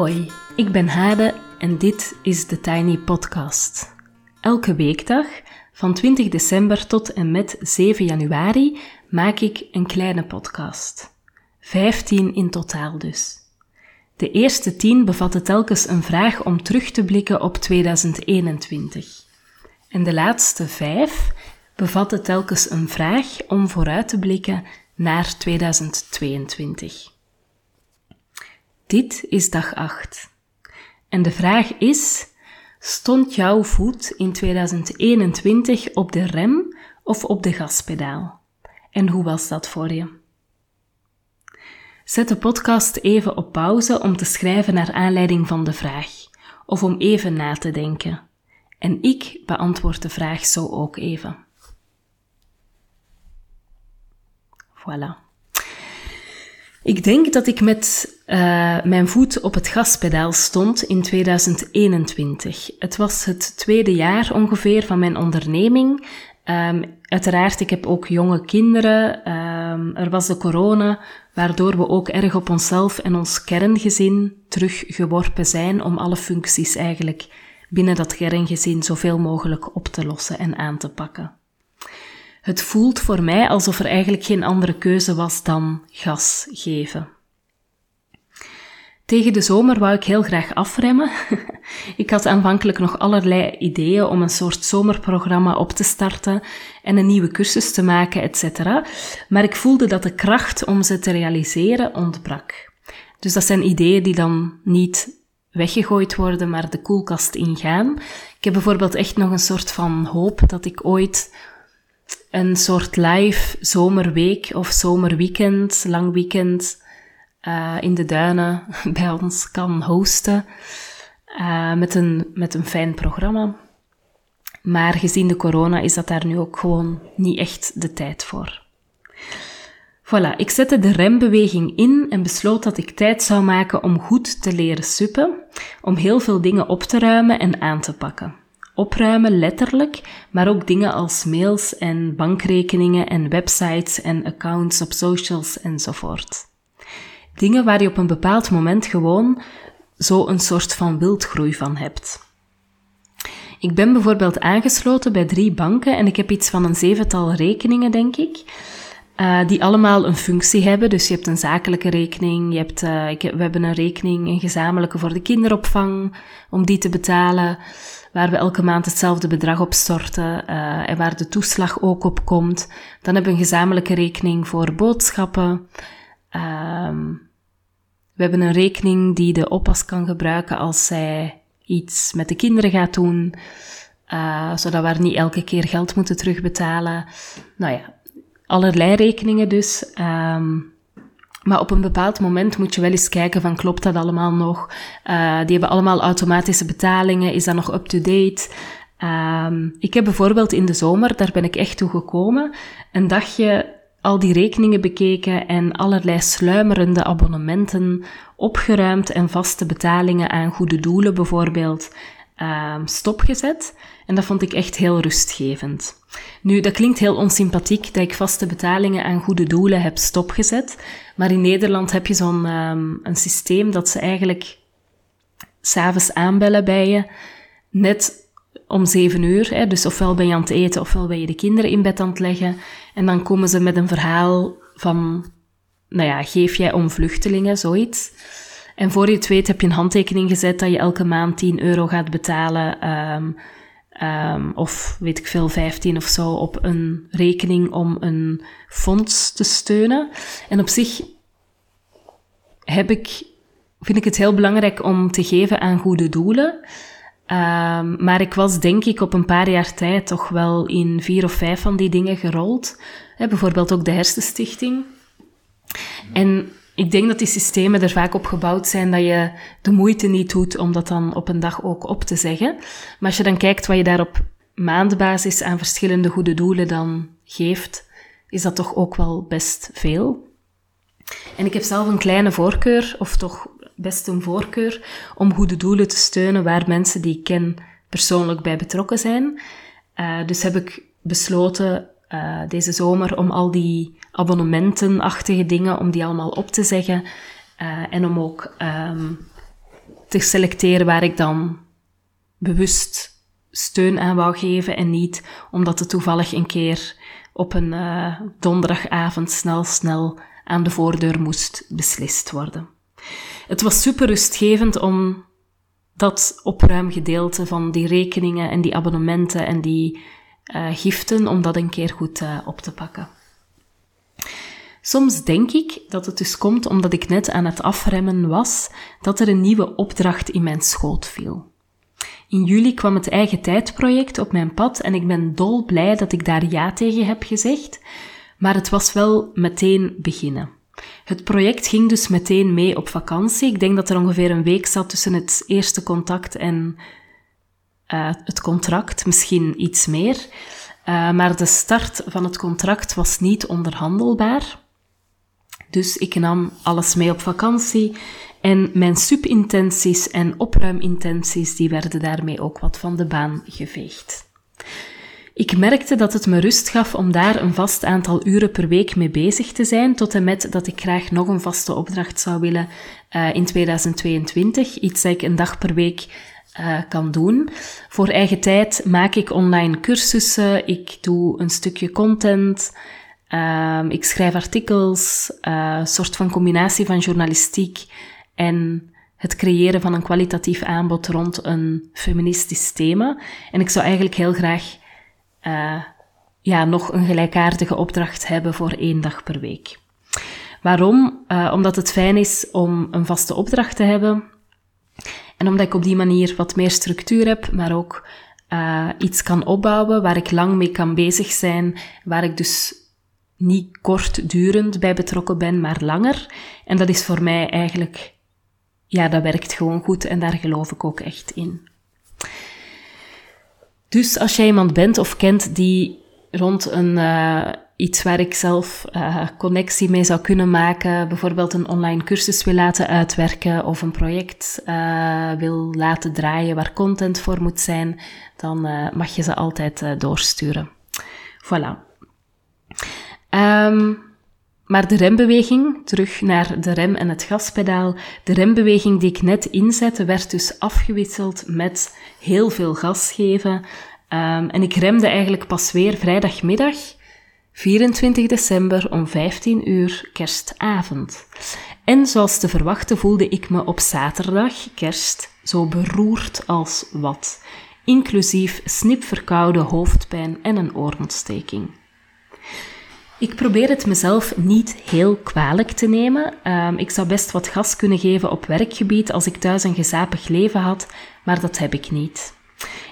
Hoi, ik ben Hade en dit is de Tiny Podcast. Elke weekdag, van 20 december tot en met 7 januari, maak ik een kleine podcast. 15 in totaal dus. De eerste 10 bevatten telkens een vraag om terug te blikken op 2021. En de laatste 5 bevatten telkens een vraag om vooruit te blikken naar 2022. Dit is dag 8. En de vraag is: stond jouw voet in 2021 op de rem of op de gaspedaal? En hoe was dat voor je? Zet de podcast even op pauze om te schrijven naar aanleiding van de vraag, of om even na te denken. En ik beantwoord de vraag zo ook even. Voilà. Ik denk dat ik met uh, mijn voet op het gaspedaal stond in 2021. Het was het tweede jaar ongeveer van mijn onderneming. Um, uiteraard, ik heb ook jonge kinderen. Um, er was de corona, waardoor we ook erg op onszelf en ons kerngezin teruggeworpen zijn om alle functies eigenlijk binnen dat kerngezin zoveel mogelijk op te lossen en aan te pakken. Het voelt voor mij alsof er eigenlijk geen andere keuze was dan gas geven. Tegen de zomer wou ik heel graag afremmen. ik had aanvankelijk nog allerlei ideeën om een soort zomerprogramma op te starten en een nieuwe cursus te maken, etc. Maar ik voelde dat de kracht om ze te realiseren ontbrak. Dus dat zijn ideeën die dan niet weggegooid worden, maar de koelkast ingaan. Ik heb bijvoorbeeld echt nog een soort van hoop dat ik ooit een soort live zomerweek of zomerweekend, lang weekend, uh, in de duinen bij ons kan hosten. Uh, met, een, met een fijn programma. Maar gezien de corona is dat daar nu ook gewoon niet echt de tijd voor. Voilà, ik zette de rembeweging in en besloot dat ik tijd zou maken om goed te leren suppen, om heel veel dingen op te ruimen en aan te pakken opruimen, letterlijk, maar ook dingen als mails en bankrekeningen en websites en accounts op socials enzovoort. Dingen waar je op een bepaald moment gewoon zo een soort van wildgroei van hebt. Ik ben bijvoorbeeld aangesloten bij drie banken en ik heb iets van een zevental rekeningen, denk ik. Uh, die allemaal een functie hebben. Dus je hebt een zakelijke rekening, je hebt, uh, ik, we hebben een rekening, een gezamenlijke voor de kinderopvang, om die te betalen waar we elke maand hetzelfde bedrag op storten uh, en waar de toeslag ook op komt. Dan hebben we een gezamenlijke rekening voor boodschappen. Um, we hebben een rekening die de oppas kan gebruiken als zij iets met de kinderen gaat doen, uh, zodat we niet elke keer geld moeten terugbetalen. Nou ja, allerlei rekeningen dus. Um, maar op een bepaald moment moet je wel eens kijken van klopt dat allemaal nog? Uh, die hebben allemaal automatische betalingen. Is dat nog up-to-date? Um, ik heb bijvoorbeeld in de zomer, daar ben ik echt toe gekomen, een dagje al die rekeningen bekeken en allerlei sluimerende abonnementen opgeruimd en vaste betalingen aan goede doelen bijvoorbeeld um, stopgezet. En dat vond ik echt heel rustgevend. Nu, dat klinkt heel onsympathiek dat ik vaste betalingen aan goede doelen heb stopgezet. Maar in Nederland heb je zo'n um, een systeem dat ze eigenlijk s'avonds aanbellen bij je. Net om zeven uur. Hè, dus ofwel ben je aan het eten, ofwel ben je de kinderen in bed aan het leggen. En dan komen ze met een verhaal van, nou ja, geef jij om vluchtelingen, zoiets. En voor je het weet heb je een handtekening gezet dat je elke maand 10 euro gaat betalen. Um, um, of weet ik veel, 15 of zo op een rekening om een fonds te steunen. En op zich heb ik, vind ik het heel belangrijk om te geven aan goede doelen. Um, maar ik was denk ik op een paar jaar tijd toch wel in vier of vijf van die dingen gerold. bijvoorbeeld ook de Hersenstichting. En ik denk dat die systemen er vaak op gebouwd zijn dat je de moeite niet doet om dat dan op een dag ook op te zeggen. Maar als je dan kijkt wat je daar op maandbasis aan verschillende goede doelen dan geeft, is dat toch ook wel best veel. En ik heb zelf een kleine voorkeur, of toch best een voorkeur, om goede doelen te steunen waar mensen die ik ken persoonlijk bij betrokken zijn. Uh, dus heb ik besloten uh, deze zomer om al die abonnementenachtige dingen, om die allemaal op te zeggen. Uh, en om ook um, te selecteren waar ik dan bewust steun aan wou geven en niet omdat het toevallig een keer op een uh, donderdagavond snel, snel aan de voordeur moest beslist worden. Het was super rustgevend om dat opruimgedeelte van die rekeningen en die abonnementen en die uh, giften, om dat een keer goed uh, op te pakken. Soms denk ik dat het dus komt omdat ik net aan het afremmen was, dat er een nieuwe opdracht in mijn schoot viel. In juli kwam het eigen tijdproject op mijn pad en ik ben dol blij dat ik daar ja tegen heb gezegd, maar het was wel meteen beginnen. Het project ging dus meteen mee op vakantie. Ik denk dat er ongeveer een week zat tussen het eerste contact en uh, het contract, misschien iets meer. Uh, maar de start van het contract was niet onderhandelbaar. Dus ik nam alles mee op vakantie en mijn subintenties en opruimintenties die werden daarmee ook wat van de baan geveegd. Ik merkte dat het me rust gaf om daar een vast aantal uren per week mee bezig te zijn, tot en met dat ik graag nog een vaste opdracht zou willen uh, in 2022. Iets dat ik een dag per week uh, kan doen. Voor eigen tijd maak ik online cursussen, ik doe een stukje content, uh, ik schrijf artikels, uh, een soort van combinatie van journalistiek en het creëren van een kwalitatief aanbod rond een feministisch thema. En ik zou eigenlijk heel graag uh, ja, nog een gelijkaardige opdracht hebben voor één dag per week. Waarom? Omdat het fijn is om een vaste opdracht te hebben. En omdat ik op die manier wat meer structuur heb, maar ook uh, iets kan opbouwen waar ik lang mee kan bezig zijn, waar ik dus niet kortdurend bij betrokken ben, maar langer. En dat is voor mij eigenlijk, ja, dat werkt gewoon goed en daar geloof ik ook echt in. Dus als jij iemand bent of kent die rond een, uh, iets waar ik zelf uh, connectie mee zou kunnen maken, bijvoorbeeld een online cursus wil laten uitwerken of een project uh, wil laten draaien waar content voor moet zijn, dan mag je ze altijd doorsturen. Voilà. Um, maar de rembeweging, terug naar de rem en het gaspedaal, de rembeweging die ik net inzette, werd dus afgewisseld met heel veel gas geven. Um, en ik remde eigenlijk pas weer vrijdagmiddag, 24 december om 15 uur, kerstavond. En zoals te verwachten voelde ik me op zaterdag, kerst, zo beroerd als wat, inclusief snipverkoude hoofdpijn en een oorontsteking. Ik probeer het mezelf niet heel kwalijk te nemen. Um, ik zou best wat gas kunnen geven op werkgebied als ik thuis een gezapig leven had, maar dat heb ik niet.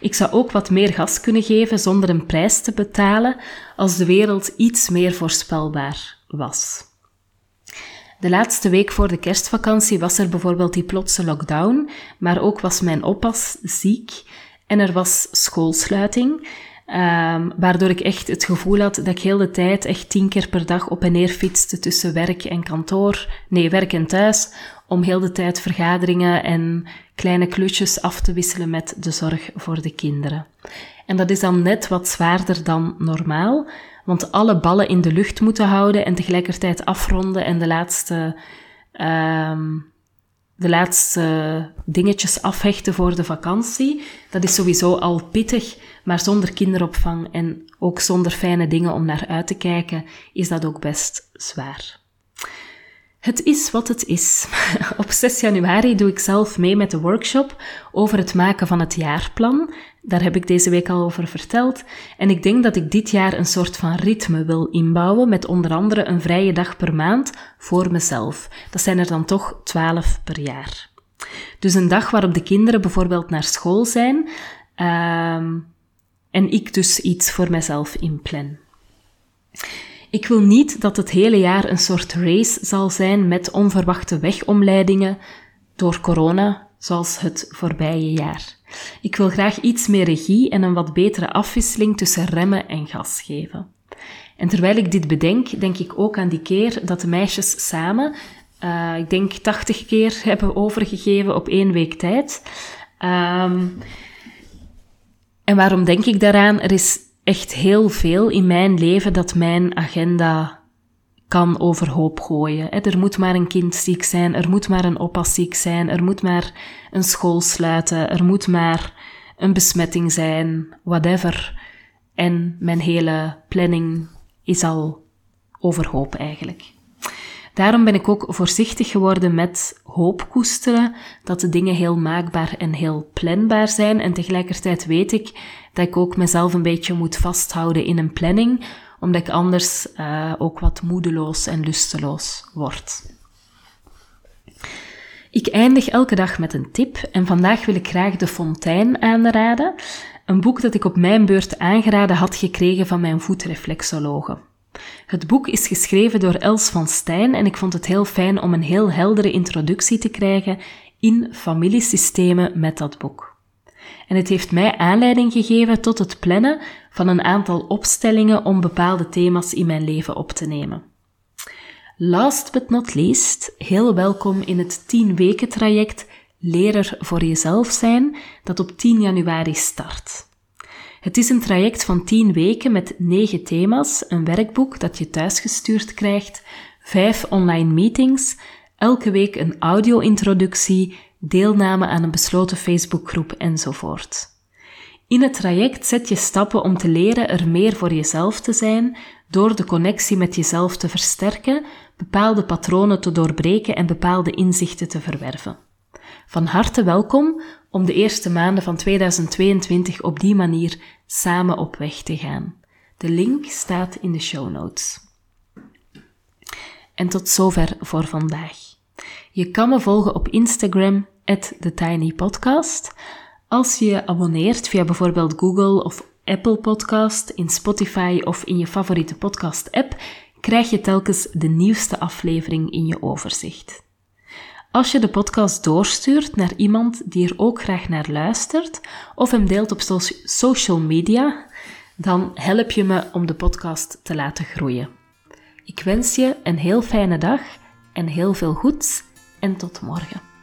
Ik zou ook wat meer gas kunnen geven zonder een prijs te betalen als de wereld iets meer voorspelbaar was. De laatste week voor de kerstvakantie was er bijvoorbeeld die plotse lockdown, maar ook was mijn oppas ziek en er was schoolsluiting. Um, waardoor ik echt het gevoel had dat ik heel de tijd echt tien keer per dag op en neer fietste tussen werk en kantoor, nee, werk en thuis, om heel de tijd vergaderingen en kleine klusjes af te wisselen met de zorg voor de kinderen. En dat is dan net wat zwaarder dan normaal, want alle ballen in de lucht moeten houden en tegelijkertijd afronden en de laatste um, de laatste dingetjes afhechten voor de vakantie. Dat is sowieso al pittig, maar zonder kinderopvang en ook zonder fijne dingen om naar uit te kijken, is dat ook best zwaar. Het is wat het is. Op 6 januari doe ik zelf mee met de workshop over het maken van het jaarplan. Daar heb ik deze week al over verteld. En ik denk dat ik dit jaar een soort van ritme wil inbouwen met onder andere een vrije dag per maand voor mezelf. Dat zijn er dan toch 12 per jaar. Dus een dag waarop de kinderen bijvoorbeeld naar school zijn uh, en ik dus iets voor mezelf inplan. Ik wil niet dat het hele jaar een soort race zal zijn met onverwachte wegomleidingen door corona, zoals het voorbije jaar. Ik wil graag iets meer regie en een wat betere afwisseling tussen remmen en gas geven. En terwijl ik dit bedenk, denk ik ook aan die keer dat de meisjes samen, uh, ik denk 80 keer hebben overgegeven op één week tijd. Um, en waarom denk ik daaraan? Er is echt heel veel in mijn leven dat mijn agenda kan overhoop gooien. Er moet maar een kind ziek zijn, er moet maar een oppas ziek zijn, er moet maar een school sluiten, er moet maar een besmetting zijn, whatever. En mijn hele planning is al overhoop eigenlijk. Daarom ben ik ook voorzichtig geworden met hoop koesteren, dat de dingen heel maakbaar en heel planbaar zijn. En tegelijkertijd weet ik dat ik ook mezelf een beetje moet vasthouden in een planning, omdat ik anders uh, ook wat moedeloos en lusteloos word. Ik eindig elke dag met een tip en vandaag wil ik graag De Fontein aanraden, een boek dat ik op mijn beurt aangeraden had gekregen van mijn voetreflexologe. Het boek is geschreven door Els van Stijn en ik vond het heel fijn om een heel heldere introductie te krijgen in familiesystemen met dat boek. En het heeft mij aanleiding gegeven tot het plannen van een aantal opstellingen om bepaalde thema's in mijn leven op te nemen. Last but not least, heel welkom in het 10 weken traject Lerer voor jezelf zijn, dat op 10 januari start. Het is een traject van 10 weken met 9 thema's, een werkboek dat je thuisgestuurd krijgt, 5 online meetings, elke week een audio-introductie, deelname aan een besloten Facebookgroep enzovoort. In het traject zet je stappen om te leren er meer voor jezelf te zijn, door de connectie met jezelf te versterken, bepaalde patronen te doorbreken en bepaalde inzichten te verwerven. Van harte welkom om de eerste maanden van 2022 op die manier samen op weg te gaan. De link staat in de show notes. En tot zover voor vandaag. Je kan me volgen op Instagram, TheTinyPodcast. Als je je abonneert via bijvoorbeeld Google of Apple Podcast, in Spotify of in je favoriete podcast-app, krijg je telkens de nieuwste aflevering in je overzicht. Als je de podcast doorstuurt naar iemand die er ook graag naar luistert, of hem deelt op social media, dan help je me om de podcast te laten groeien. Ik wens je een heel fijne dag en heel veel goeds en tot morgen.